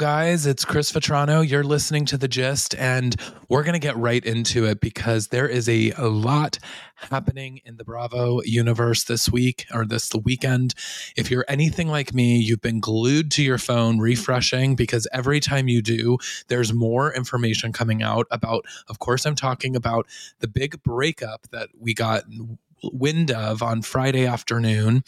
Guys. It's Chris Vetrano. You're listening to The Gist, and we're going to get right into it because there is a, a lot happening in the Bravo universe this week or this weekend. If you're anything like me, you've been glued to your phone refreshing because every time you do, there's more information coming out about, of course, I'm talking about the big breakup that we got wind of on Friday afternoon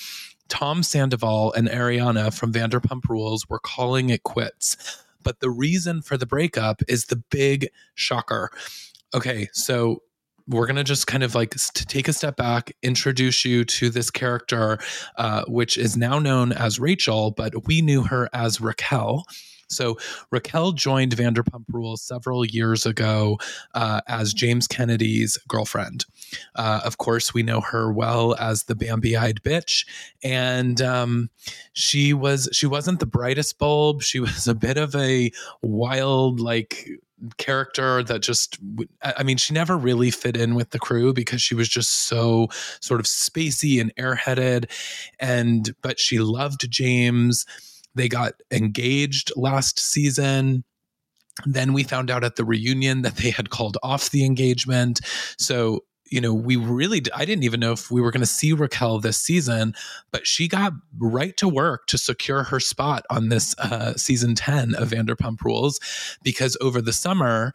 Tom Sandoval and Ariana from Vanderpump Rules were calling it quits. But the reason for the breakup is the big shocker. Okay, so we're going to just kind of like take a step back, introduce you to this character, uh, which is now known as Rachel, but we knew her as Raquel. So Raquel joined Vanderpump Rules several years ago uh, as James Kennedy's girlfriend. Uh, of course, we know her well as the Bambi-eyed bitch, and um, she was she wasn't the brightest bulb. She was a bit of a wild, like character that just i mean she never really fit in with the crew because she was just so sort of spacey and airheaded and but she loved james they got engaged last season. Then we found out at the reunion that they had called off the engagement. So, you know, we really, I didn't even know if we were going to see Raquel this season, but she got right to work to secure her spot on this uh, season 10 of Vanderpump Rules because over the summer,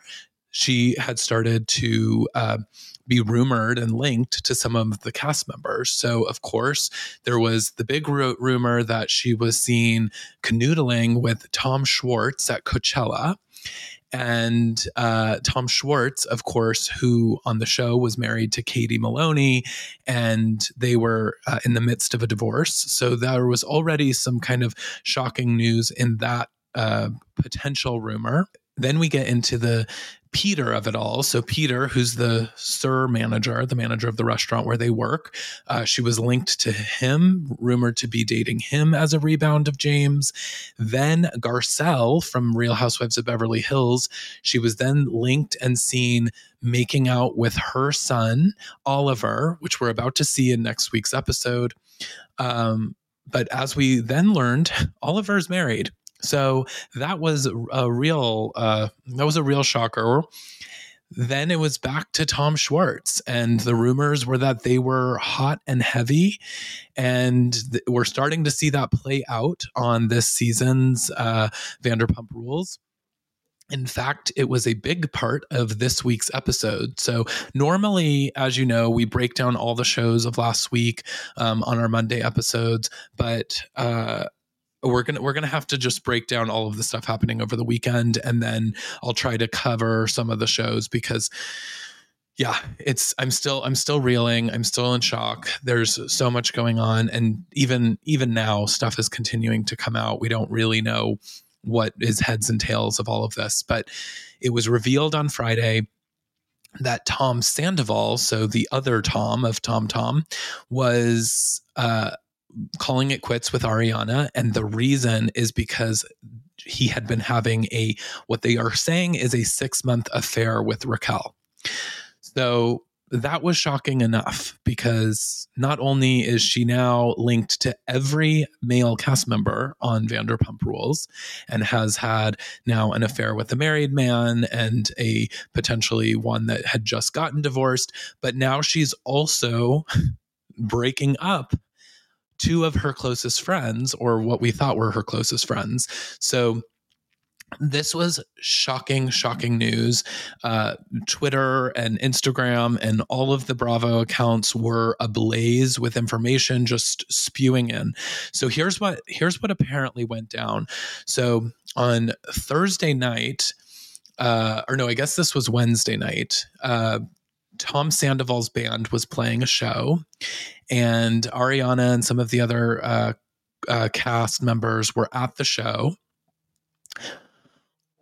she had started to uh, be rumored and linked to some of the cast members. So, of course, there was the big ru- rumor that she was seen canoodling with Tom Schwartz at Coachella. And uh, Tom Schwartz, of course, who on the show was married to Katie Maloney, and they were uh, in the midst of a divorce. So there was already some kind of shocking news in that uh, potential rumor. Then we get into the Peter of it all. So, Peter, who's the SUR manager, the manager of the restaurant where they work, uh, she was linked to him, rumored to be dating him as a rebound of James. Then, Garcelle from Real Housewives of Beverly Hills, she was then linked and seen making out with her son, Oliver, which we're about to see in next week's episode. Um, but as we then learned, Oliver's married. So that was a real uh, that was a real shocker. Then it was back to Tom Schwartz, and the rumors were that they were hot and heavy, and th- we're starting to see that play out on this season's uh, Vanderpump Rules. In fact, it was a big part of this week's episode. So, normally, as you know, we break down all the shows of last week um, on our Monday episodes, but uh, we're gonna we're gonna have to just break down all of the stuff happening over the weekend and then i'll try to cover some of the shows because yeah it's i'm still i'm still reeling i'm still in shock. There's so much going on and even even now stuff is continuing to come out. We don't really know what is heads and tails of all of this but it was revealed on friday that Tom Sandoval, so the other Tom of Tom Tom, was uh, calling it quits with Ariana. And the reason is because he had been having a, what they are saying is a six month affair with Raquel. So that was shocking enough because not only is she now linked to every male cast member on Vanderpump Rules and has had now an affair with a married man and a potentially one that had just gotten divorced, but now she's also breaking up two of her closest friends, or what we thought were her closest friends. So this was shocking, shocking news. Uh, Twitter and Instagram and all of the Bravo accounts were ablaze with information just spewing in. So here's what here's what apparently went down. So on Thursday night, uh, or no, I guess this was Wednesday night. Uh, Tom Sandoval's band was playing a show, and Ariana and some of the other uh, uh, cast members were at the show.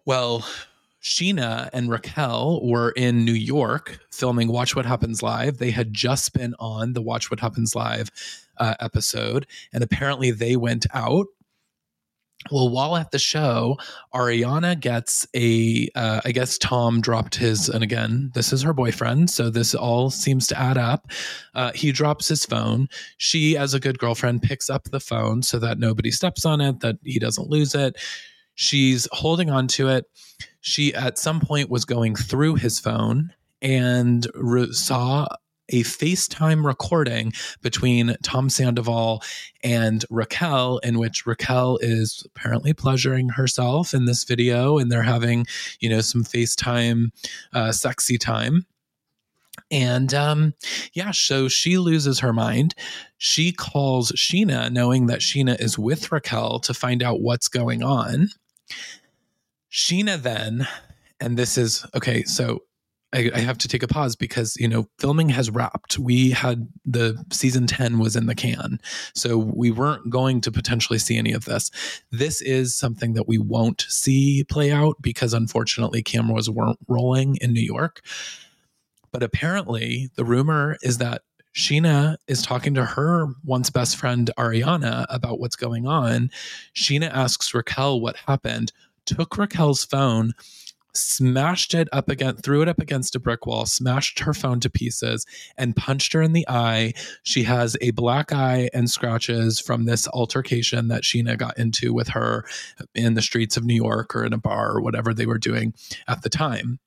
Well, Scheana and Raquel were in New York filming Watch What Happens Live. They had just been on the Watch What Happens Live uh, episode, and apparently they went out well, while at the show, Ariana gets a. Uh, I guess Tom dropped his, and again, this is her boyfriend, so this all seems to add up. Uh, he drops his phone. She, as a good girlfriend, picks up the phone so that nobody steps on it, that he doesn't lose it. she's holding on to it. She at some point was going through his phone and re- saw a FaceTime recording between Tom Sandoval and Raquel, in which Raquel is apparently pleasuring herself in this video, and they're having, you know, some FaceTime uh, sexy time. And um, yeah, so she loses her mind. She calls Scheana, knowing that Scheana is with Raquel to find out what's going on. Scheana then, and this is okay, so I, I, have to take a pause because you know filming has wrapped. We had the season ten was in the can, so we weren't going to potentially see any of this. This is something that we won't see play out because unfortunately cameras weren't rolling in New York. But apparently, the rumor is that Scheana is talking to her once best friend Ariana about what's going on. Scheana asks Raquel what happened, took Raquel's phone smashed it up against threw it up against a brick wall smashed her phone to pieces and punched her in the eye. She has a black eye and scratches from this altercation that Scheana got into with her in the streets of new york or in a bar or whatever they were doing at the time.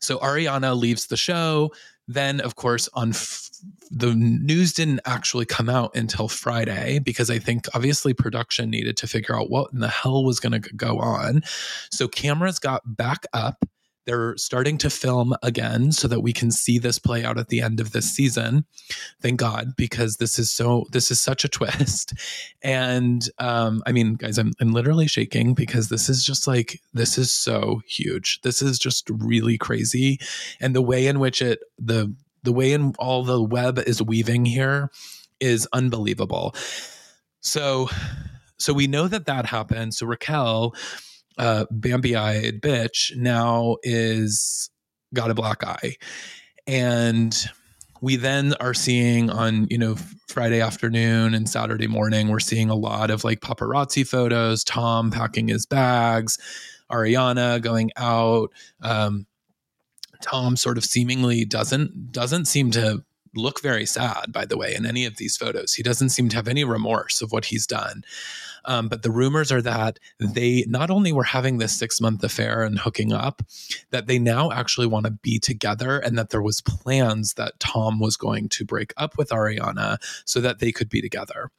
So ariana leaves the show then of course on f- the news didn't actually come out until friday because i think obviously production needed to figure out what in the hell was going to go on. So cameras got back up they're starting to film again so that we can see this play out at the end of this season. Thank God, because this is so this is such a twist. And um, I mean, guys, I'm I'm literally shaking because this is just like this is so huge. This is just really crazy. And the way in which it the the way in all the web is weaving here is unbelievable. So so we know that that happened. So Raquel uh, Bambi eyed bitch now is got a black eye. And we then are seeing on, you know, Friday afternoon and Saturday morning, we're seeing a lot of like paparazzi photos, Tom packing his bags, Ariana going out. Um, Tom sort of seemingly doesn't doesn't seem to look very sad, by the way, in any of these photos. He doesn't seem to have any remorse of what he's done. Um, but the rumors are that they not only were having this six month affair and hooking up, that they now actually want to be together and that there was plans that Tom was going to break up with Ariana so that they could be together.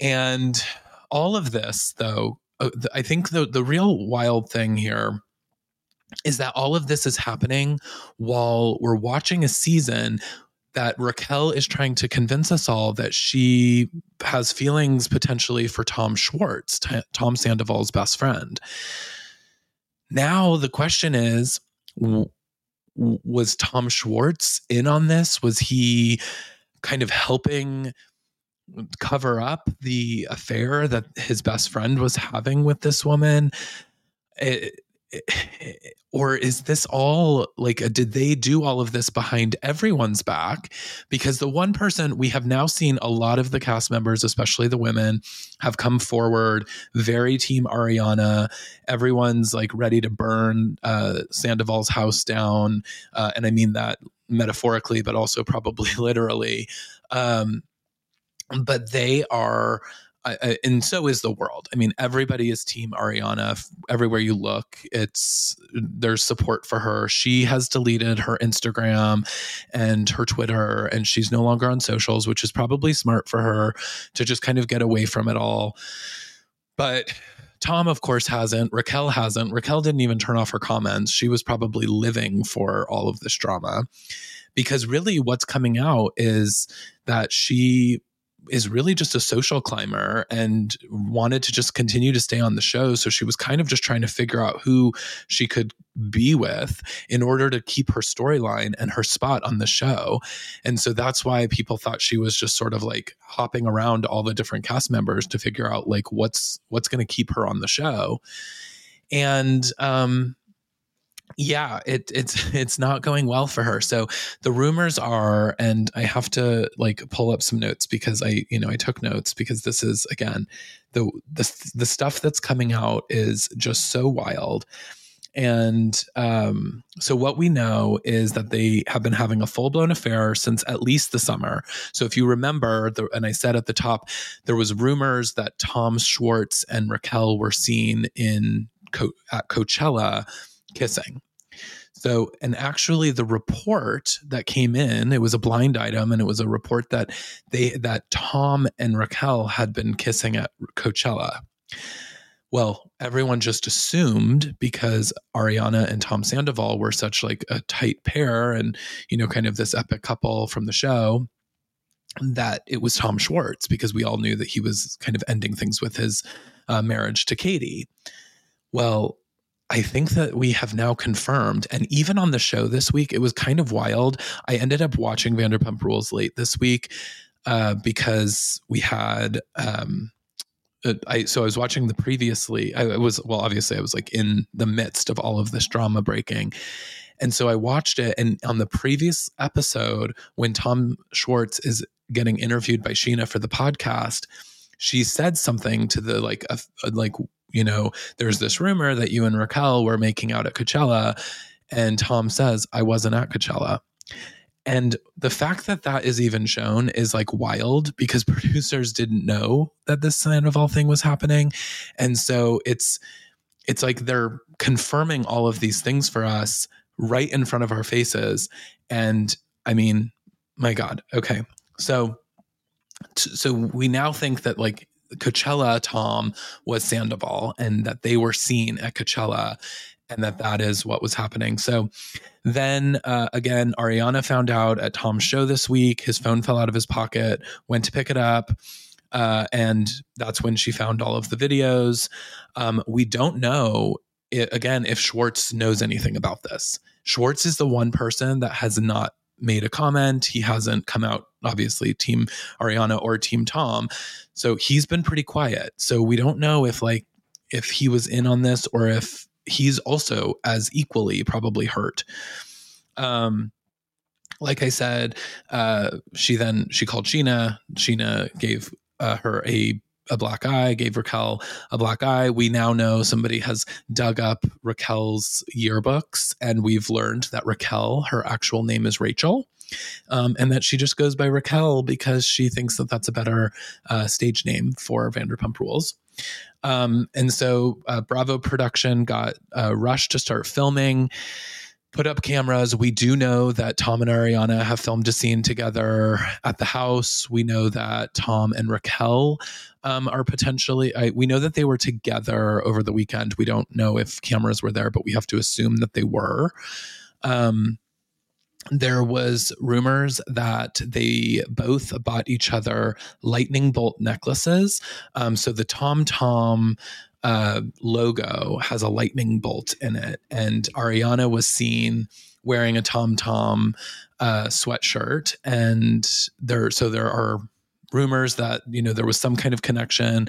And all of this, though, uh, I think the, the real wild thing here is that all of this is happening while we're watching a season that Raquel is trying to convince us all that she has feelings potentially for Tom Schwartz, T- Tom Sandoval's best friend. Now the question is w- was Tom Schwartz in on this? Was he kind of helping cover up the affair that his best friend was having with this woman? It, or is this all like a, did they do all of this behind everyone's back? Because the one person we have now seen a lot of the cast members especially the women have come forward very team ariana. Everyone's like ready to burn uh, sandoval's house down uh, and i mean that metaphorically but also probably literally. Um, but they are I, and so is the world. I mean, everybody is Team Ariana. Everywhere you look, it's there's support for her. She has deleted her Instagram and her Twitter, and she's no longer on socials, which is probably smart for her to just kind of get away from it all. But Tom, of course, hasn't. Raquel hasn't. Raquel didn't even turn off her comments. She was probably living for all of this drama because really what's coming out is that she is really just a social climber and wanted to just continue to stay on the show. So she was kind of just trying to figure out who she could be with in order to keep her storyline and her spot on the show. And so that's why people thought she was just sort of like hopping around all the different cast members to figure out like what's what's going to keep her on the show. And um yeah it, it's it's not going well for her so the rumors are and i have to like pull up some notes because i you know i took notes because this is again the the, the stuff that's coming out is just so wild And um, so, what we know is that they have been having a full blown affair since at least the summer. So, if you remember, the, and I said at the top, there was rumors that Tom Schwartz and Raquel were seen in at Coachella kissing. So, and actually, the report that came in, it was a blind item, and it was a report that they that Tom and Raquel had been kissing at Coachella. Well, everyone just assumed because Ariana and Tom Sandoval were such like a tight pair, and you know, kind of this epic couple from the show, that it was Tom Schwartz because we all knew that he was kind of ending things with his uh, marriage to Katie. Well, I think that we have now confirmed, and even on the show this week, it was kind of wild. I ended up watching Vanderpump Rules late this week uh, because we had. Um, uh, I so I was watching the previously. I was well, obviously, I was like in the midst of all of this drama breaking, and so I watched it. And on the previous episode, when Tom Schwartz is getting interviewed by Scheana for the podcast, she said something to the like like you know, there's this rumor that you and Raquel were making out at Coachella. And Tom says, I wasn't at Coachella. And the fact that that is even shown is like wild because producers didn't know that this Sandoval thing was happening. And so it's, it's like they're confirming all of these things for us right in front of our faces. And I mean, my God. Okay. So, so we now think that like Coachella Tom was Sandoval and that they were seen at Coachella and that that is what was happening. So then uh, again, Ariana found out at Tom's show this week. His phone fell out of his pocket, went to pick it up. Uh, and that's when she found all of the videos. Um, we don't know, it, again, if Schwartz knows anything about this. Schwartz is the one person that has not made a comment. He hasn't come out, obviously, Team Ariana or Team Tom. So he's been pretty quiet. So we don't know if like if he was in on this or if he's also as equally probably hurt. Um like I said, uh, she then she called Scheana. Scheana gave uh, her a a black eye, gave Raquel a black eye. We now know somebody has dug up Raquel's yearbooks, and we've learned that Raquel, her actual name is Rachel. Um, and that she just goes by Raquel because she thinks that that's a better uh, stage name for Vanderpump Rules. Um, and so uh, Bravo production got uh, rushed to start filming put up cameras. We do know that Tom and Ariana have filmed a scene together at the house. We know that Tom and Raquel um, are potentially, I, we know that they were together over the weekend. We don't know if cameras were there, but we have to assume that they were. Um, there was rumors that they both bought each other lightning bolt necklaces. Um, so the Tom Tom uh, logo has a lightning bolt in it, and Ariana was seen wearing a Tom Tom uh, sweatshirt, and there so there are rumors that you know there was some kind of connection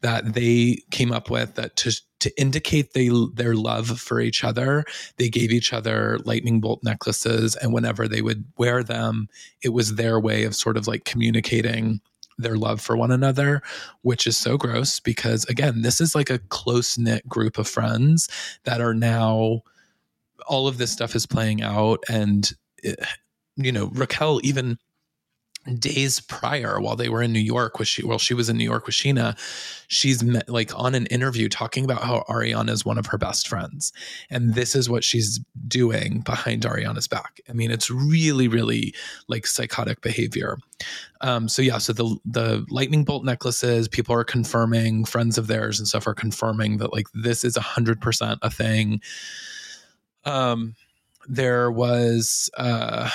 that they came up with that to to indicate they their love for each other they gave each other lightning bolt necklaces. And whenever they would wear them it was their way of sort of like communicating their love for one another, which is so gross because, again, this is like a close knit group of friends that are now, all of this stuff is playing out. And, eh, you know, Raquel even days prior while they were in New York with she while she was in New York with Scheana she's met, like on an interview talking about how Ariana is one of her best friends. And this is what she's doing behind Ariana's back. I mean, it's really, really like psychotic behavior. Um, so yeah, so the the lightning bolt necklaces, people are confirming, friends of theirs and stuff are confirming that like this is a hundred percent a thing. Um there was uh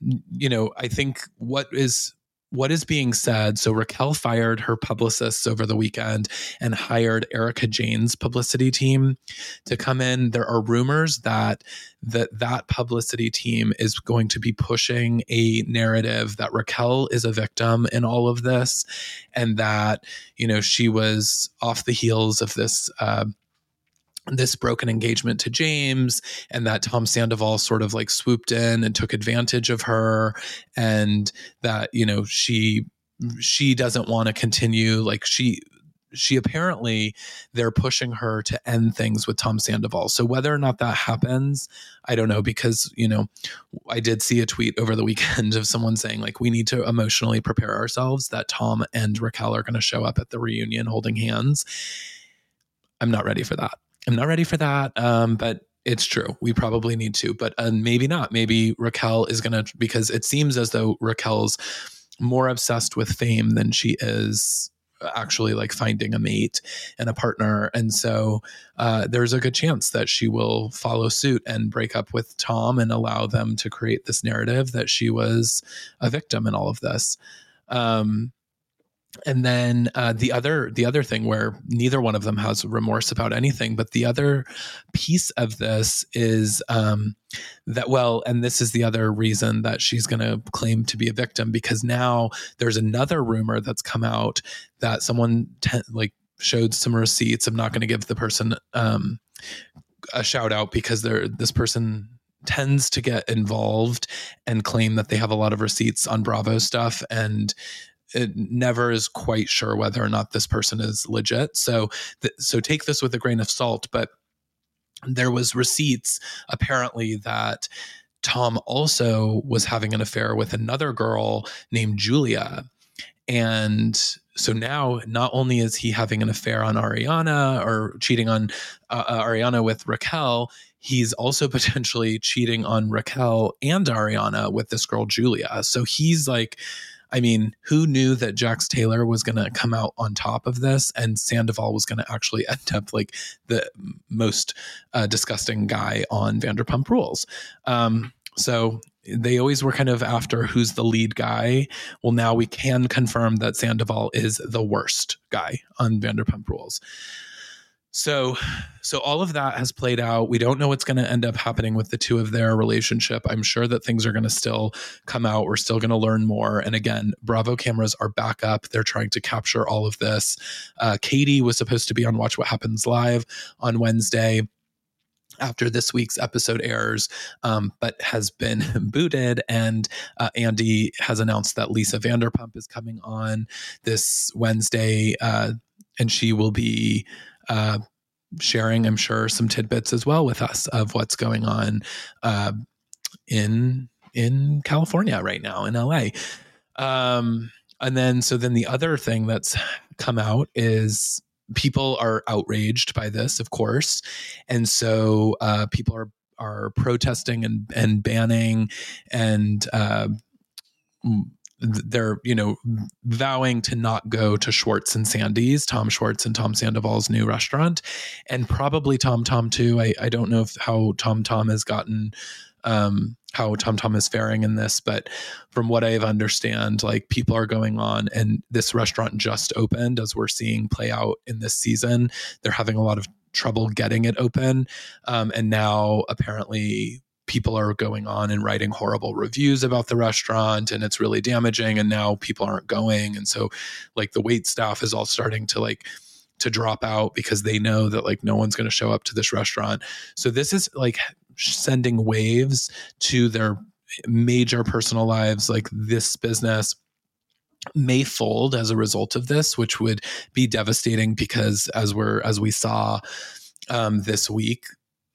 you know, I think what is what is being said so raquel fired her publicists over the weekend and hired Erika Jayne's publicity team to come in. There are rumors that that that publicity team is going to be pushing a narrative that raquel is a victim in all of this and that you know she was off the heels of this uh, this broken engagement to James and that Tom Sandoval sort of like swooped in and took advantage of her and that you know she she doesn't want to continue like she she apparently they're pushing her to end things with Tom Sandoval. So whether or not that happens, I don't know because, you know, I did see a tweet over the weekend of someone saying like we need to emotionally prepare ourselves that Tom and Raquel are going to show up at the reunion holding hands. I'm not ready for that. I'm not ready for that. Um, but it's true. We probably need to, but uh, maybe not. Maybe Raquel is going to, because it seems as though Raquel's more obsessed with fame than she is actually like finding a mate and a partner. And so uh, there's a good chance that she will follow suit and break up with Tom and allow them to create this narrative that she was a victim in all of this. Um, and then uh, the other the other thing where neither one of them has remorse about anything but the other piece of this is um, that well and this is the other reason that she's going to claim to be a victim because now there's another rumor that's come out that someone te- like showed some receipts. I'm not going to give the person um, a shout out because they're this person tends to get involved and claim that they have a lot of receipts on Bravo stuff and it never is quite sure whether or not this person is legit. So, th- so take this with a grain of salt. But there was receipts apparently that Tom also was having an affair with another girl named Julia, and so now not only is he having an affair on Ariana or cheating on uh, uh Ariana with Raquel, he's also potentially cheating on Raquel and Ariana with this girl Julia. So he's like I mean, who knew that Jax Taylor was going to come out on top of this and Sandoval was going to actually end up like the most uh, disgusting guy on Vanderpump Rules? Um, so they always were kind of after who's the lead guy. Well, now we can confirm that Sandoval is the worst guy on Vanderpump Rules. So, so all of that has played out. We don't know what's going to end up happening with the two of their relationship. I'm sure that things are going to still come out. We're still going to learn more. And again, Bravo cameras are back up. They're trying to capture all of this. Uh, Katie was supposed to be on Watch What Happens Live on Wednesday after this week's episode airs, um, but has been booted. And uh, Andy has announced that Lisa Vanderpump is coming on this Wednesday, uh, and she will be uh, sharing, I'm sure, some tidbits as well with us of what's going on uh, in in California right now in LA. Um, and then, so then the other thing that's come out is people are outraged by this, of course, and so uh, people are are protesting and and banning and uh, they're you know vowing to not go to Schwartz and Sandy's, Tom Schwartz and Tom Sandoval's new restaurant, and probably Tom Tom too. I I don't know if how Tom Tom has gotten um, how Tom Tom is faring in this, but from what I've understand, like people are going on, and this restaurant just opened, as we're seeing play out in this season. They're having a lot of trouble getting it open, um, and now apparently people are going on and writing horrible reviews about the restaurant and it's really damaging and now people aren't going. And so like the wait staff is all starting to like to drop out because they know that like no one's going to show up to this restaurant. So this is like sending waves to their major personal lives like this business may fold as a result of this which would be devastating because as we're as we saw um, this week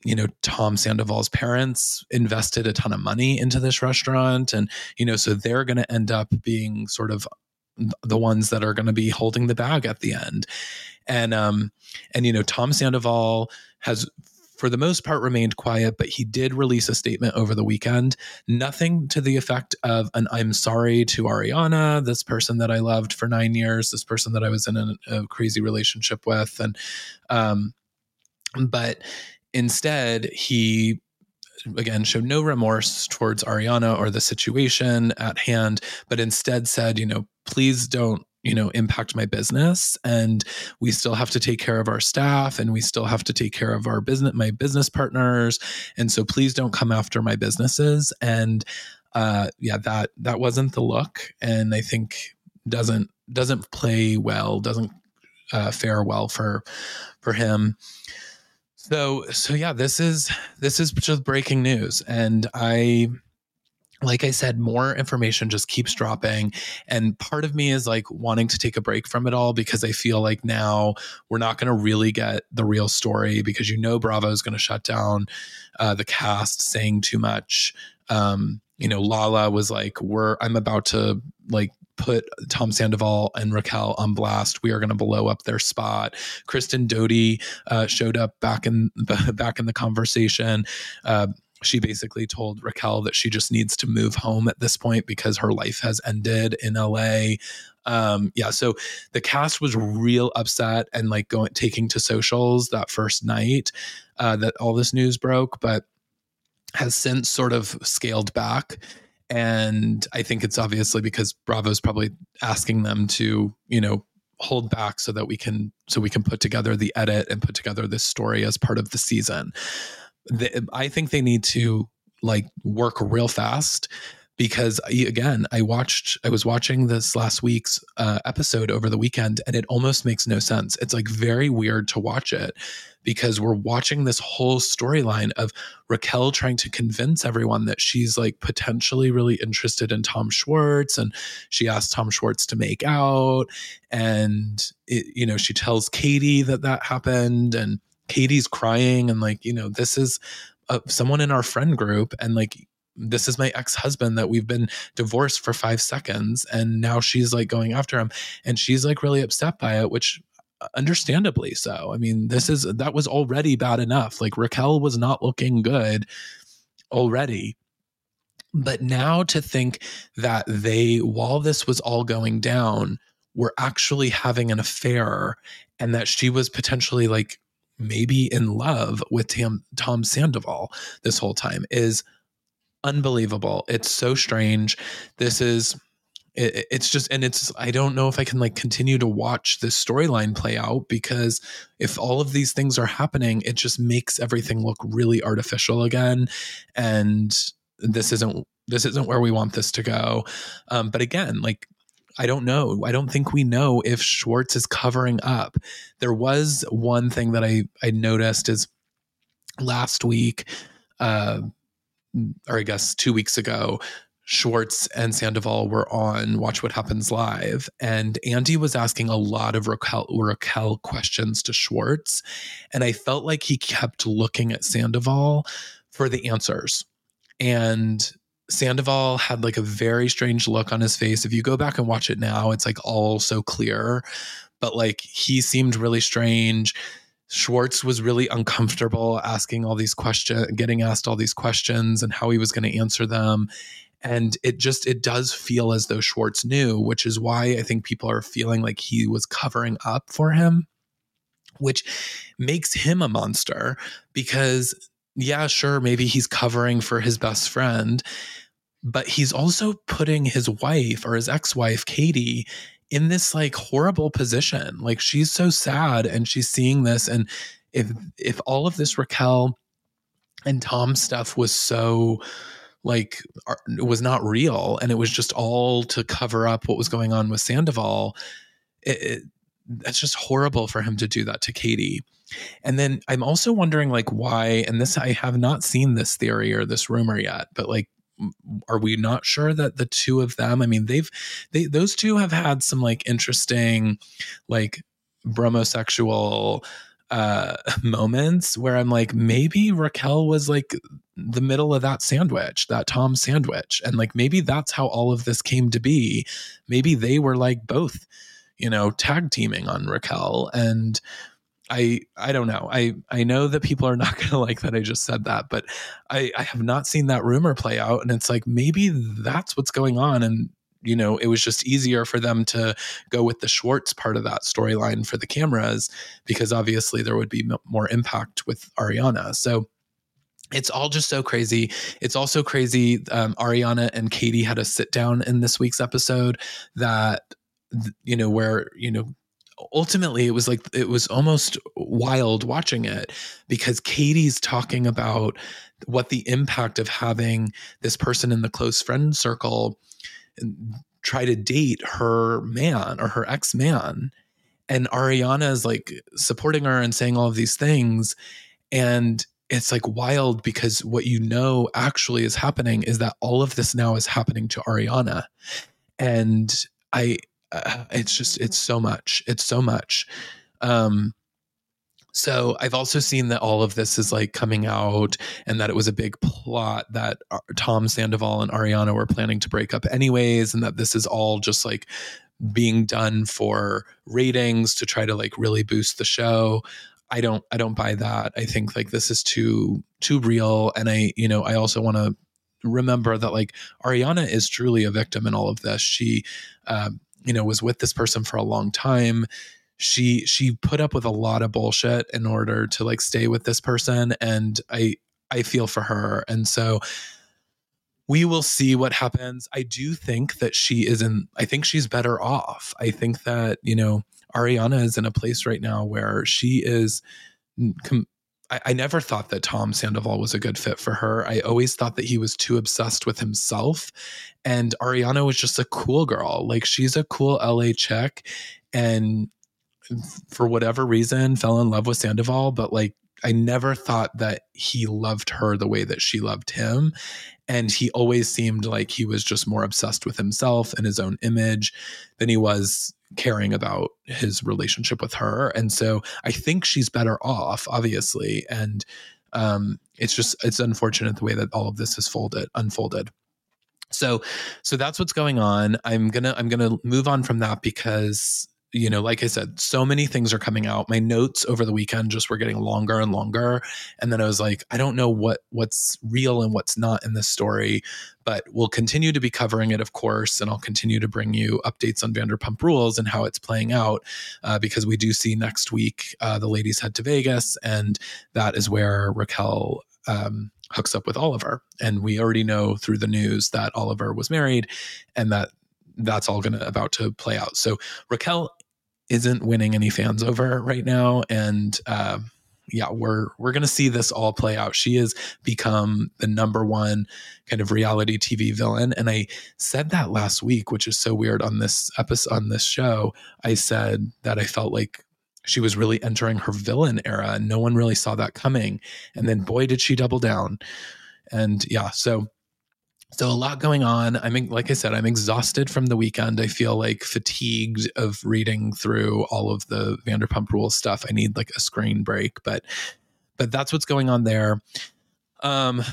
you know Tom Sandoval's parents invested a ton of money into this restaurant. And you know so they're going to end up being sort of the ones that are going to be holding the bag at the end. And um and you know Tom Sandoval has for the most part remained quiet but he did release a statement over the weekend. Nothing to the effect of an i'm sorry to ariana this person that i loved for nine years this person that i was in a, a crazy relationship with. And um but Instead, he again showed no remorse towards Ariana or the situation at hand, but instead said, you know, please don't you know impact my business and we still have to take care of our staff and we still have to take care of our business my business partners and so please don't come after my businesses. And uh yeah that that wasn't the look and i think doesn't doesn't play well doesn't uh, fare well for for him so so yeah, this is this is just breaking news, and I like I said, more information just keeps dropping. And part of me is like wanting to take a break from it all because I feel like now we're not going to really get the real story because you know Bravo is going to shut down uh, the cast saying too much. Um, you know, Lala was like, "We're I'm about to like put Tom Sandoval and Raquel on blast. We are going to blow up their spot. Kristen Doute uh, showed up back in the, back in the conversation. Uh, she basically told Raquel that she just needs to move home at this point because her life has ended in LA. Um, yeah, so the cast was real upset and like going taking to socials that first night uh, that all this news broke, but has since sort of scaled back. And I think it's obviously because Bravo's probably asking them to, you know, hold back so that we can so we can put together the edit and put together this story as part of the season. The, I think they need to like work real fast because again i watched i was watching this last week's uh, episode over the weekend and it almost makes no sense. It's like very weird to watch it because we're watching this whole storyline of raquel trying to convince everyone that she's like potentially really interested in tom schwartz and she asked tom schwartz to make out and it, you know she tells katie that that happened and katie's crying and like you know this is uh, someone in our friend group and like this is my ex-husband that we've been divorced for five seconds and now she's like going after him and she's like really upset by it which uh, understandably so. I mean this is that was already bad enough. Like raquel was not looking good already. But now to think that they while this was all going down were actually having an affair and that she was potentially like maybe in love with Tom, Tom Sandoval this whole time is unbelievable. It's so strange. This is it, it's just and it's I don't know if I can like continue to watch this storyline play out because if all of these things are happening, it just makes everything look really artificial again and this isn't this isn't where we want this to go. Um, but again, like I don't know. I don't think we know if Schwartz is covering up. There was one thing that I I noticed is last week uh or I guess two weeks ago, Schwartz and Sandoval were on Watch What Happens Live, and Andy was asking a lot of Raquel, Raquel questions to Schwartz. And I felt like he kept looking at Sandoval for the answers. And Sandoval had like a very strange look on his face. If you go back and watch it now, it's like all so clear, but like he seemed really strange. Schwartz was really uncomfortable asking all these questions, getting asked all these questions and how he was going to answer them. And it just, it does feel as though Schwartz knew, which is why I think people are feeling like he was covering up for him, which makes him a monster because, yeah, sure, maybe he's covering for his best friend, but he's also putting his wife or his ex wife, Katie, in this like horrible position. Like she's so sad and she's seeing this. And if if all of this Raquel and Tom stuff was so like was not real and it was just all to cover up what was going on with Sandoval, it, it, that's just horrible for him to do that to Katie. And then I'm also wondering like why and this I have not seen this theory or this rumor yet, but like are we not sure that the two of them i mean they've they those two have had some like interesting like bromosexual uh moments where i'm like maybe raquel was like the middle of that sandwich that tom sandwich. And like maybe that's how all of this came to be. Maybe they were like both you know tag teaming on raquel. And I I don't know. I I know that people are not going to like that I just said that, but I I have not seen that rumor play out and it's like maybe that's what's going on and you know, it was just easier for them to go with the Schwartz part of that storyline for the cameras because obviously there would be more impact with Ariana. So it's all just so crazy. It's also crazy. Um, Ariana and Katie had a sit down in this week's episode that, you know, where, you know, ultimately it was like it was almost wild watching it because Katie's talking about what the impact of having this person in the close friend circle try to date her man or her ex-man and Ariana is like supporting her and saying all of these things and it's like wild because what you know actually is happening is that all of this now is happening to Ariana. And I, uh, it's just, it's so much. It's so much. Um, so I've also seen that all of this is like coming out and that it was a big plot that uh, Tom Sandoval and Ariana were planning to break up anyways and that this is all just like being done for ratings to try to like really boost the show. I don't I don't buy that. I think like this is too too real and I you know I also want to remember that like Ariana is truly a victim in all of this. She um, you know was with this person for a long time. She she put up with a lot of bullshit in order to like stay with this person and I I feel for her. And so we will see what happens. I do think that she is in I think she's better off. I think that, you know, Ariana is in a place right now where she is. Com- I, I never thought that Tom Sandoval was a good fit for her. I always thought that he was too obsessed with himself. And Ariana was just a cool girl. Like she's a cool LA chick. And for whatever reason, fell in love with Sandoval. But like I never thought that he loved her the way that she loved him. And he always seemed like he was just more obsessed with himself and his own image than he was caring about his relationship with her. And so I think she's better off, obviously. And um, it's just it's unfortunate the way that all of this has folded unfolded. So so that's what's going on. I'm gonna I'm gonna move on from that because you know, like I said, so many things are coming out. My notes over the weekend just were getting longer and longer. And then I was like, I don't know what what's real and what's not in this story, but we'll continue to be covering it, of course, and I'll continue to bring you updates on Vanderpump Rules and how it's playing out, uh, because we do see next week uh, the ladies head to Vegas, and that is where Raquel um, hooks up with Oliver. And we already know through the news that Oliver was married, and that that's all going to about to play out. So Raquel isn't winning any fans over right now, and uh, yeah, we're we're gonna see this all play out. She has become the number one kind of reality TV villain, and I said that last week, which is so weird on this episode on this show. I said that I felt like she was really entering her villain era, and no one really saw that coming. And then, boy, did she double down! And yeah, so so a lot going on. I'm like I said, I'm exhausted from the weekend. I feel like fatigued of reading through all of the Vanderpump Rules stuff. I need like a screen break, but but that's what's going on there. Um,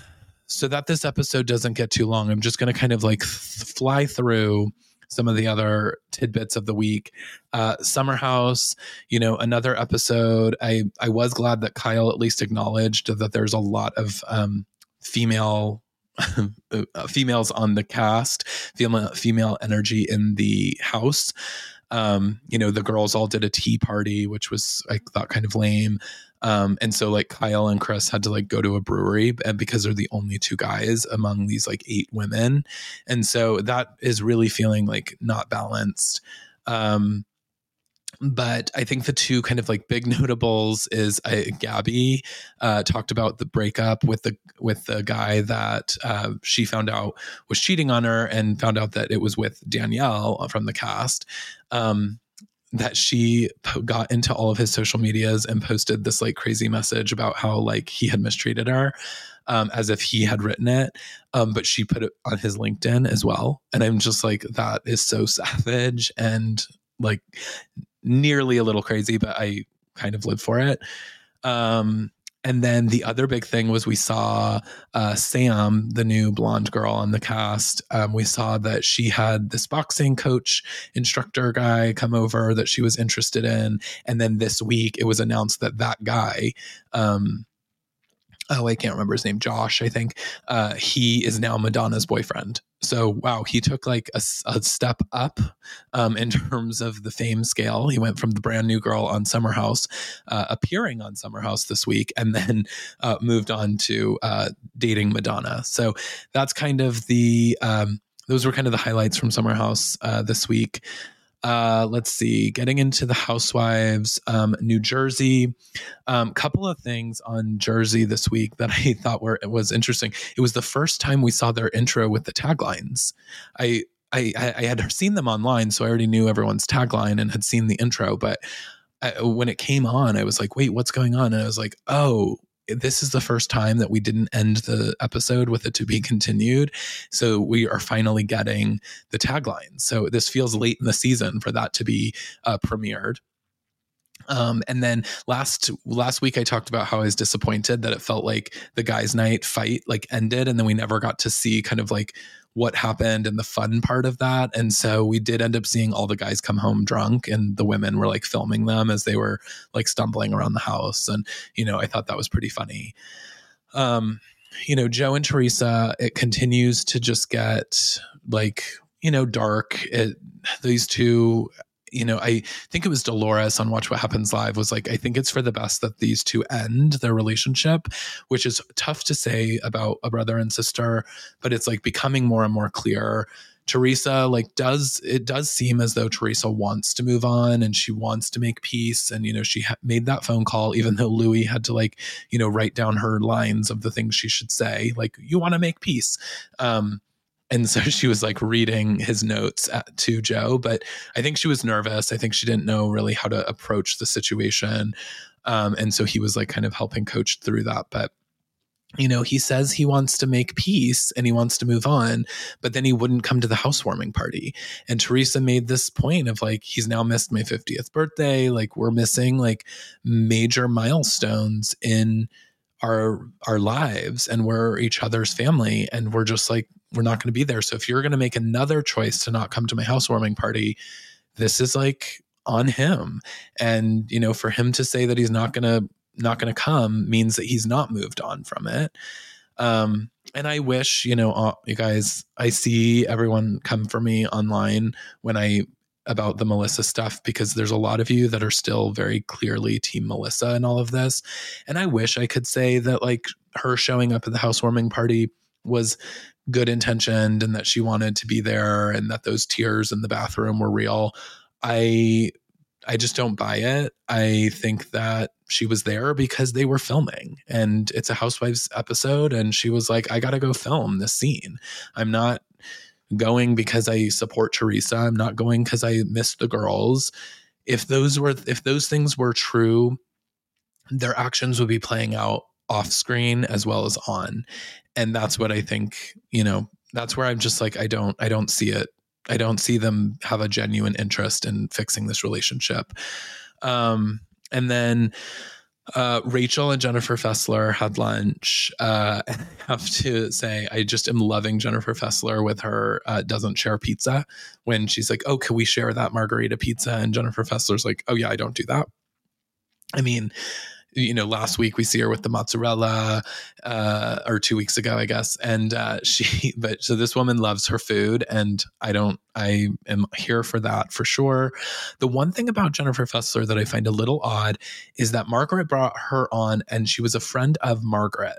so that this episode doesn't get too long, I'm just going to kind of like th- fly through some of the other tidbits of the week. Uh, Summer House, you know, another episode. I I was glad that Kyle at least acknowledged that there's a lot of um, female females on the cast, female female energy in the house. Um, you know, the girls all did a tea party, which was I thought kind of lame. Um, and so like Kyle and Chris had to like go to a brewery and because they're the only two guys among these like eight women. And so that is really feeling like not balanced. Um, but I think the two kind of like big notables is uh, Gabby uh, talked about the breakup with the with the guy that uh, she found out was cheating on her and found out that it was with Danielle from the cast. Um, that she got into all of his social medias and posted this like crazy message about how like he had mistreated her um, as if he had written it um, but she put it on his linkedin as well and i'm just like that is so savage and like nearly a little crazy, but I kind of live for it. Um, and then the other big thing was we saw uh, Sam, the new blonde girl on the cast. Um, we saw that she had this boxing coach instructor guy come over that she was interested in. And then this week it was announced that that guy, um, oh, I can't remember his name, Josh, I think. Uh, he is now Madonna's boyfriend. So, wow, he took like a, a step up um, in terms of the fame scale. He went from the brand new girl on Summer House, uh, appearing on Summer House this week, and then uh, moved on to uh, dating Madonna. So, that's kind of the, um, those were kind of the highlights from Summer House uh, this week. Uh, let's see, getting into the housewives, um, New Jersey. Um, couple of things on Jersey this week that I thought were was interesting. It was the first time we saw their intro with the taglines. I I, I had seen them online, so I already knew everyone's tagline and had seen the intro. But I, when it came on, I was like, "Wait, what's going on?" And I was like, "Oh, this is the first time that we didn't end the episode with it to be continued. So we are finally getting the tagline. So this feels late in the season for that to be uh, premiered. Um, and then last last week I talked about how I was disappointed that it felt like the guys' night fight like ended, and then we never got to see kind of like what happened and the fun part of that. And so we did end up seeing all the guys come home drunk, and the women were like filming them as they were like stumbling around the house. And you know, I thought that was pretty funny. Um, you know, Joe and Teresa, it continues to just get like you know dark. It, these two you know, I think it was Dolores on Watch What Happens Live was like, I think it's for the best that these two end their relationship, which is tough to say about a brother and sister, but it's like becoming more and more clear. Teresa like does it does seem as though Teresa wants to move on and she wants to make peace and you know she ha- made that phone call even though Luis had to like you know write down her lines of the things she should say like you want to make peace um and so she was like reading his notes at, to Joe, but I think she was nervous. I think she didn't know really how to approach the situation. Um, and so he was like kind of helping coach through that. But you know, he says he wants to make peace and he wants to move on, but then he wouldn't come to the housewarming party. And Teresa made this point of like, he's now missed my 50th birthday. Like, we're missing like major milestones in our our lives and we're each other's family and we're just like we're not going to be there. So if you're going to make another choice to not come to my housewarming party this is like on him. And you know for him to say that he's not going to not going to come means that he's not moved on from it. Um and i wish you know uh, you guys i see everyone come for me online when i about the Melissa stuff because there's a lot of you that are still very clearly team Melissa and all of this. And I wish I could say that like her showing up at the housewarming party was good intentioned and that she wanted to be there and that those tears in the bathroom were real. I I just don't buy it. I think that she was there because they were filming and it's a housewives episode and she was like I got to go film this scene. I'm not going because I support Teresa. I'm not going because I miss the girls. If those were if those things were true, their actions would be playing out off screen as well as on. And that's what I think, you know, that's where I'm just like I don't I don't see it. I don't see them have a genuine interest in fixing this relationship. Um and then uh, Rachel and Jennifer Fessler had lunch. Uh, I have to say, I just am loving Jennifer Fessler with her uh, doesn't share pizza when she's like, "Oh, can we share that margarita pizza?" And Jennifer Fessler's like, "Oh yeah, I don't do that." I mean, you know, last week we see her with the mozzarella, uh, or two weeks ago, I guess. And uh, she, but so this woman loves her food, and I don't, I am here for that for sure. The one thing about Jennifer Fessler that I find a little odd is that Margaret brought her on, and she was a friend of Margaret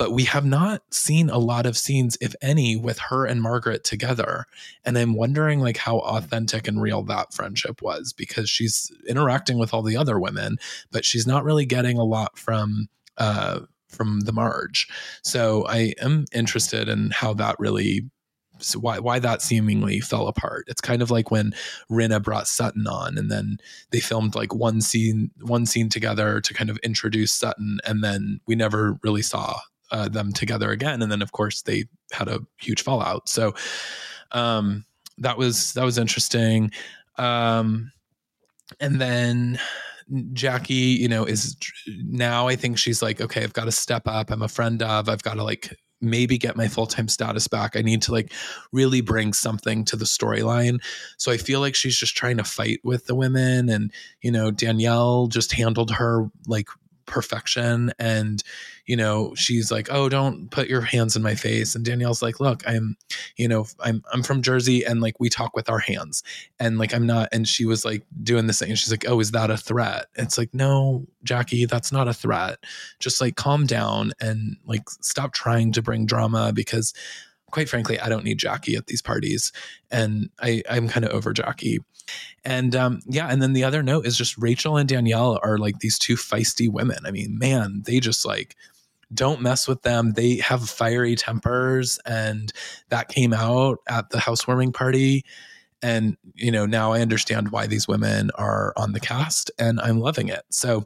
but we have not seen a lot of scenes if any with her and margaret together and i'm wondering like how authentic and real that friendship was because she's interacting with all the other women but she's not really getting a lot from uh from the marge so i am interested in how that really so why why that seemingly fell apart. It's kind of like when Rinna brought Sutton on, and then they filmed like one scene one scene together to kind of introduce Sutton, and then we never really saw uh, them together again. And then, of course, they had a huge fallout. So um, that was that was interesting. Um, and then Jackie, you know, is now I think she's like, okay, I've got to step up. I'm a friend of. I've got to like maybe get my full-time status back. I need to like really bring something to the storyline. So I feel like she's just trying to fight with the women and you know, Danielle just handled her like perfection. And you know she's like oh don't put your hands in my face. And danielle's like look i'm you know i'm i'm from jersey and like we talk with our hands. And like i'm not and she was like doing this thing and she's like oh is that a threat? It's like no jackie that's not a threat. Just like calm down and like stop trying to bring drama because quite frankly i don't need Jackie at these parties and i i'm kind of over Jackie. and um, yeah, and then the other note is just Rachel and Danielle are like these two feisty women. I mean, man, they just like don't mess with them. They have fiery tempers, and that came out at the housewarming party. And, you know, now I understand why these women are on the cast and I'm loving it. So,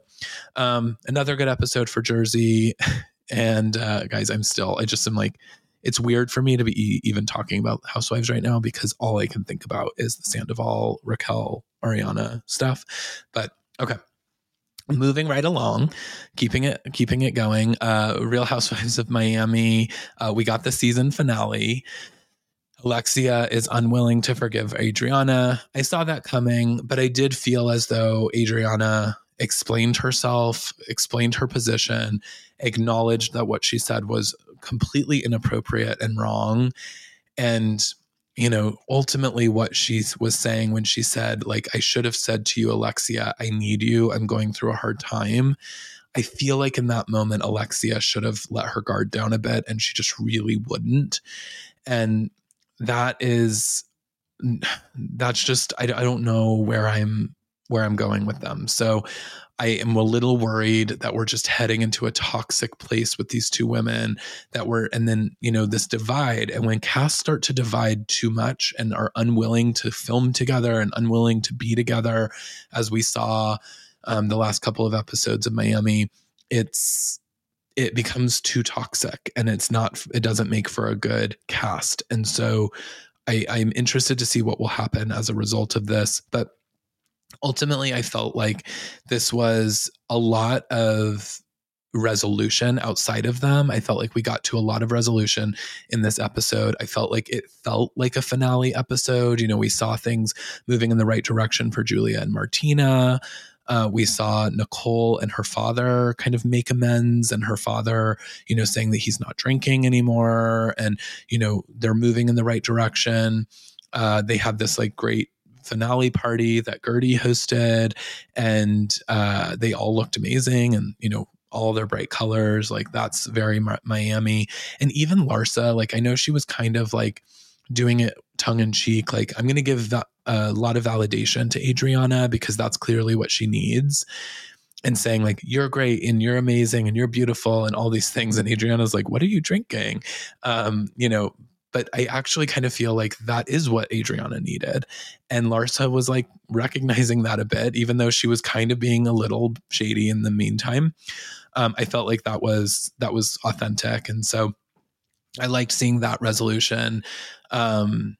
um, another good episode for Jersey. And, uh, guys, I'm still, I just am like, it's weird for me to be even talking about housewives right now because all I can think about is the Sandoval, Raquel, Ariana stuff. But okay, moving right along keeping it keeping it going uh real housewives of miami uh, we got the season finale. Alexia is unwilling to forgive adriana. I saw that coming but i did feel as though adriana explained herself explained her position acknowledged that what she said was completely inappropriate and wrong and you know, ultimately what she was saying when she said, like, I should have said to you, Alexia, I need you. I'm going through a hard time. I feel like in that moment, Alexia should have let her guard down a bit and she just really wouldn't. And that is, that's just, I, I don't know where I'm, where I'm going with them. So I am a little worried that we're just heading into a toxic place with these two women that we're, and then, you know, this divide. And when casts start to divide too much and are unwilling to film together and unwilling to be together, as we saw um, the last couple of episodes of Miami, it's, it becomes too toxic and it's not, it doesn't make for a good cast. And so I, I'm interested to see what will happen as a result of this. But ultimately i felt like this was a lot of resolution outside of them. I felt like we got to a lot of resolution in this episode. I felt like it felt like a finale episode. You know we saw things moving in the right direction for julia and martina. Uh, we saw Nicole and her father kind of make amends, and her father, you know, saying that he's not drinking anymore, and you know they're moving in the right direction. Uh, they have this like great finale party that Guerdy hosted, and uh, they all looked amazing, and you know all their bright colors, like that's very Miami, and even Larsa, like I know she was kind of like doing it tongue in cheek, like I'm going to give that a lot of validation to Adriana because that's clearly what she needs and saying like you're great and you're amazing and you're beautiful and all these things and adriana's like what are you drinking? Um you know but I actually kind of feel like that is what Adriana needed. And Larsa was like recognizing that a bit, even though she was kind of being a little shady in the meantime. Um, I felt like that was that was authentic. And so I liked seeing that resolution. Um,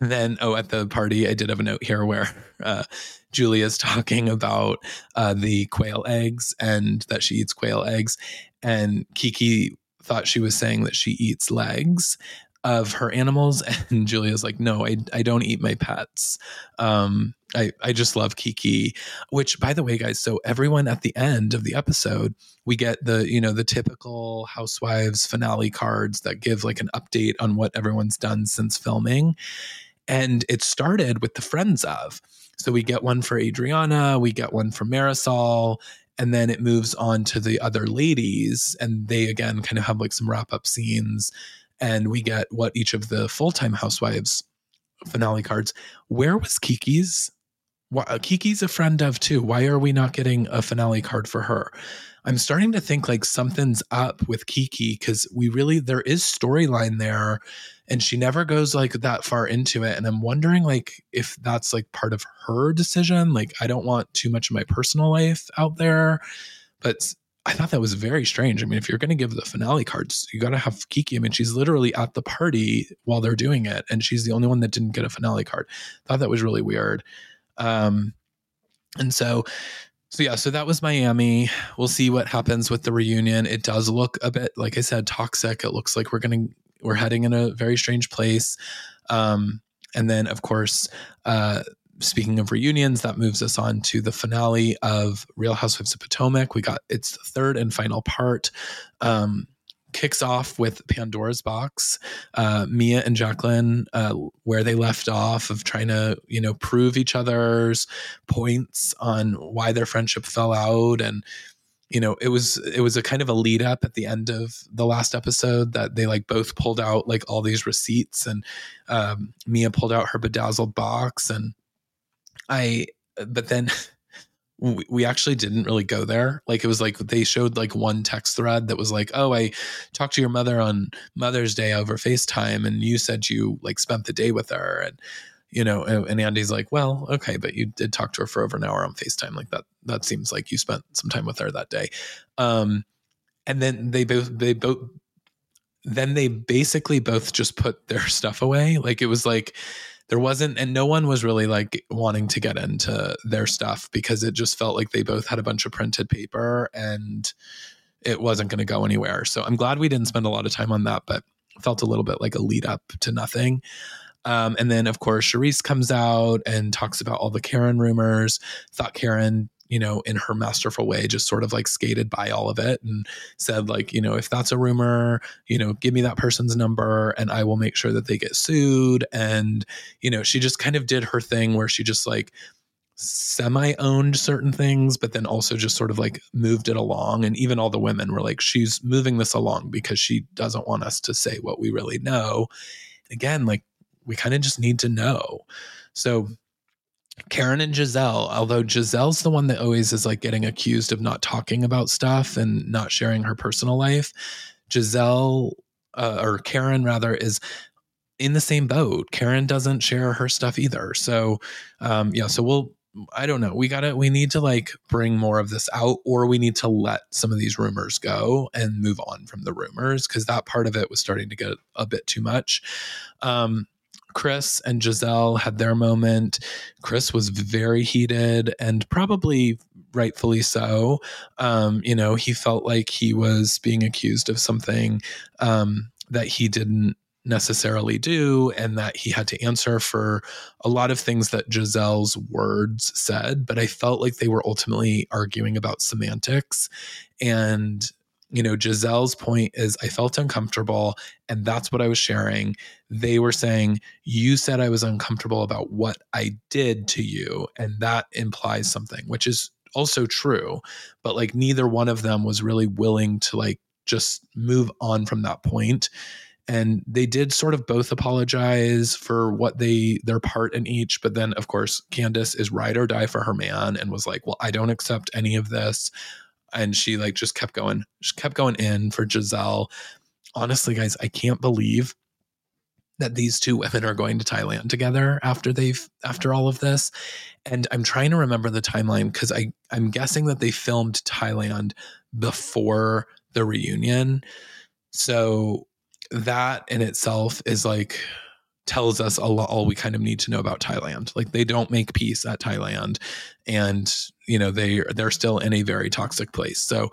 and then, oh, at the party, I did have a note here where uh, Julia's talking about uh, the quail eggs and that she eats quail eggs. And Kiki thought she was saying that she eats legs of her animals and Julia's like no I, I don't eat my pets. Um I, I just love Kiki. Which by the way guys so everyone at the end of the episode we get the you know the typical housewives finale cards that give like an update on what everyone's done since filming. And it started with the friends of. So we get one for Adriana we get one for Marisol and then it moves on to the other ladies and they again kind of have like some wrap up scenes and we get what each of the full time housewives finale cards. Where was Kiki's? Uh, Kiki's a friend of too. Why are we not getting a finale card for her? I'm starting to think like something's up with Kiki because we really there is storyline there, and she never goes like that far into it. And I'm wondering like if that's like part of her decision. Like I don't want too much of my personal life out there, but I thought that was very strange. I mean, if you're going to give the finale cards, you got to have Kiki. I mean, she's literally at the party while they're doing it, and she's the only one that didn't get a finale card. thought that was really weird. Um, and so, so yeah, so that was Miami. We'll see what happens with the reunion. It does look a bit, like I said, toxic. It looks like we're going to we're heading in a very strange place. Um, and then, of course, uh, speaking of reunions, that moves us on to the finale of Real Housewives of Potomac. We got its third and final part. Um, kicks off with Pandora's box. Uh, Mia and Jacqueline, uh, where they left off of trying to, you know, prove each other's points on why their friendship fell out, and you know, it was it was a kind of a lead up at the end of the last episode that they like both pulled out like all these receipts, and um, Mia pulled out her bedazzled box and I, but then we, we actually didn't really go there. Like it was like they showed like one text thread that was like, "Oh, I talked to your mother on Mother's Day over FaceTime, and you said you like spent the day with her." And you know, and Andy's like, well, okay, but you did talk to her for over an hour on FaceTime. Like that, that seems like you spent some time with her that day. Um, and then they both, they both, then they basically both just put their stuff away. Like it was like, there wasn't, and no one was really like wanting to get into their stuff because it just felt like they both had a bunch of printed paper and it wasn't going to go anywhere. So I'm glad we didn't spend a lot of time on that, but felt a little bit like a lead up to nothing. Um, and then, of course, Charrisse comes out and talks about all the Karen rumors. Thought Karen, you know, in her masterful way, just sort of like skated by all of it and said, like, you know, if that's a rumor, you know, give me that person's number and I will make sure that they get sued. And, you know, she just kind of did her thing where she just like semi owned certain things, but then also just sort of like moved it along. And even all the women were like, she's moving this along because she doesn't want us to say what we really know. Again, like we kind of just need to know. So Karen and Gizelle, although Gizelle's the one that always is like getting accused of not talking about stuff and not sharing her personal life, Gizelle uh, or Karen rather is in the same boat. Karen doesn't share her stuff either. So, um, yeah, so we'll I don't know. We got to, we need to like bring more of this out, or we need to let some of these rumors go and move on from the rumors because that part of it was starting to get a bit too much. Um, Chris and Gizelle had their moment. Chris was very heated and probably rightfully so. Um, you know, he felt like he was being accused of something um, that he didn't necessarily do, and that he had to answer for a lot of things that Gizelle's words said. But I felt like they were ultimately arguing about semantics. And, you know, Gizelle's point is I felt uncomfortable, and that's what I was sharing. They were saying, You said I was uncomfortable about what I did to you, and that implies something, which is also true. But like, neither one of them was really willing to like just move on from that point and they did sort of both apologize for what they their part in each but then of course candiace is ride or die for her man and was like well i don't accept any of this and she like just kept going she kept going in for Gizelle. honestly guys i can't believe that these two women are going to thailand together after they've after all of this and i'm trying to remember the timeline because i i'm guessing that they filmed thailand before the reunion so that in itself is like tells us a lot all we kind of need to know about Thailand. Like they don't make peace at Thailand and you know they they're still in a very toxic place. So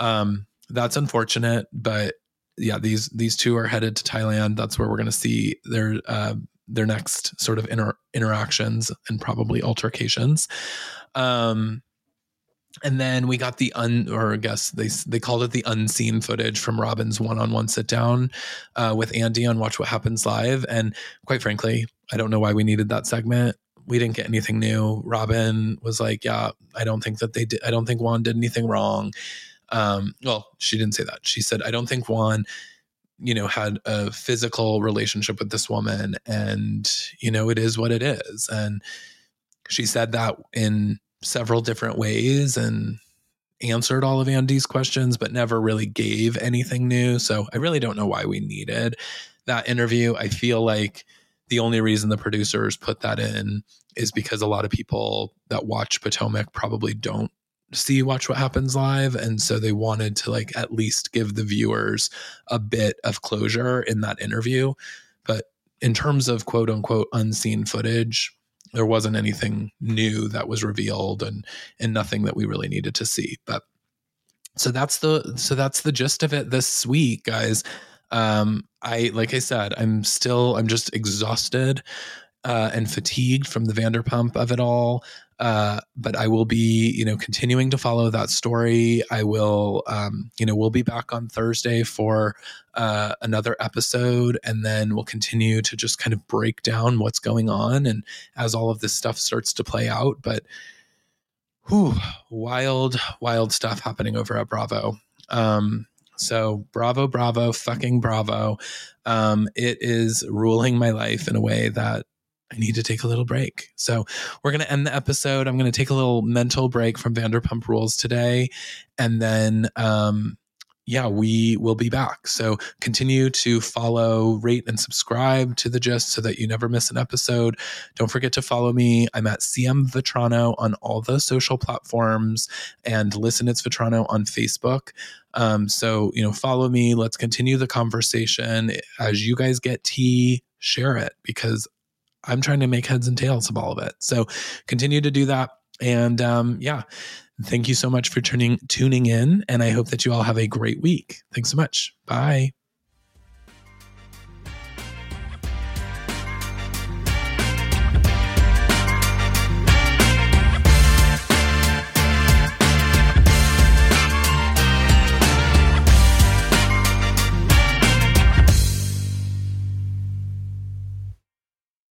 um that's unfortunate, but yeah, these these two are headed to Thailand. That's where we're going to see their uh, their next sort of inter- interactions and probably altercations. Um and then we got the un or I guess they they called it the unseen footage from Robin's one-on-one sit down uh, with Andy on Watch What Happens Live. And quite frankly, I don't know why we needed that segment. We didn't get anything new. Robin was like, "Yeah, I don't think that they did. I don't think Juan did anything wrong." Um, well, she didn't say that. She said, "I don't think Juan." you know had a physical relationship with this woman and you know it is what it is and she said that in several different ways and answered all of Andy's questions, but never really gave anything new. So I really don't know why we needed that interview. I feel like the only reason the producers put that in is because a lot of people that watch Potomac probably don't see watch what happens live and so they wanted to like at least give the viewers a bit of closure in that interview. But in terms of quote unquote unseen footage there wasn't anything new that was revealed and and nothing that we really needed to see. But so that's the so that's the gist of it this week guys um i like i said i'm still i'm just exhausted uh, and fatigued from the Vanderpump of it all. Uh, but I will be, you know, continuing to follow that story. I will, um, you know, we'll be back on Thursday for uh, another episode, and then we'll continue to just kind of break down what's going on and as all of this stuff starts to play out. But, whew, wild, wild stuff happening over at Bravo. Um, so bravo, bravo, fucking bravo. Um, it is ruling my life in a way that I need to take a little break. So we're going to end the episode. I'm going to take a little mental break from Vanderpump Rules today. And then um, yeah, we will be back. So continue to follow, rate, and subscribe to the gist so that you never miss an episode. Don't forget to follow me. I'm at CM Vetrano on all the social platforms and Listen It's Vetrano on Facebook. Um, so, you know, follow me. Let's continue the conversation. As you guys get tea, share it because I'm trying to make heads and tails of all of it. So continue to do that. And um, yeah, thank you so much for tuning tuning in. And I hope that you all have a great week. Thanks so much. Bye.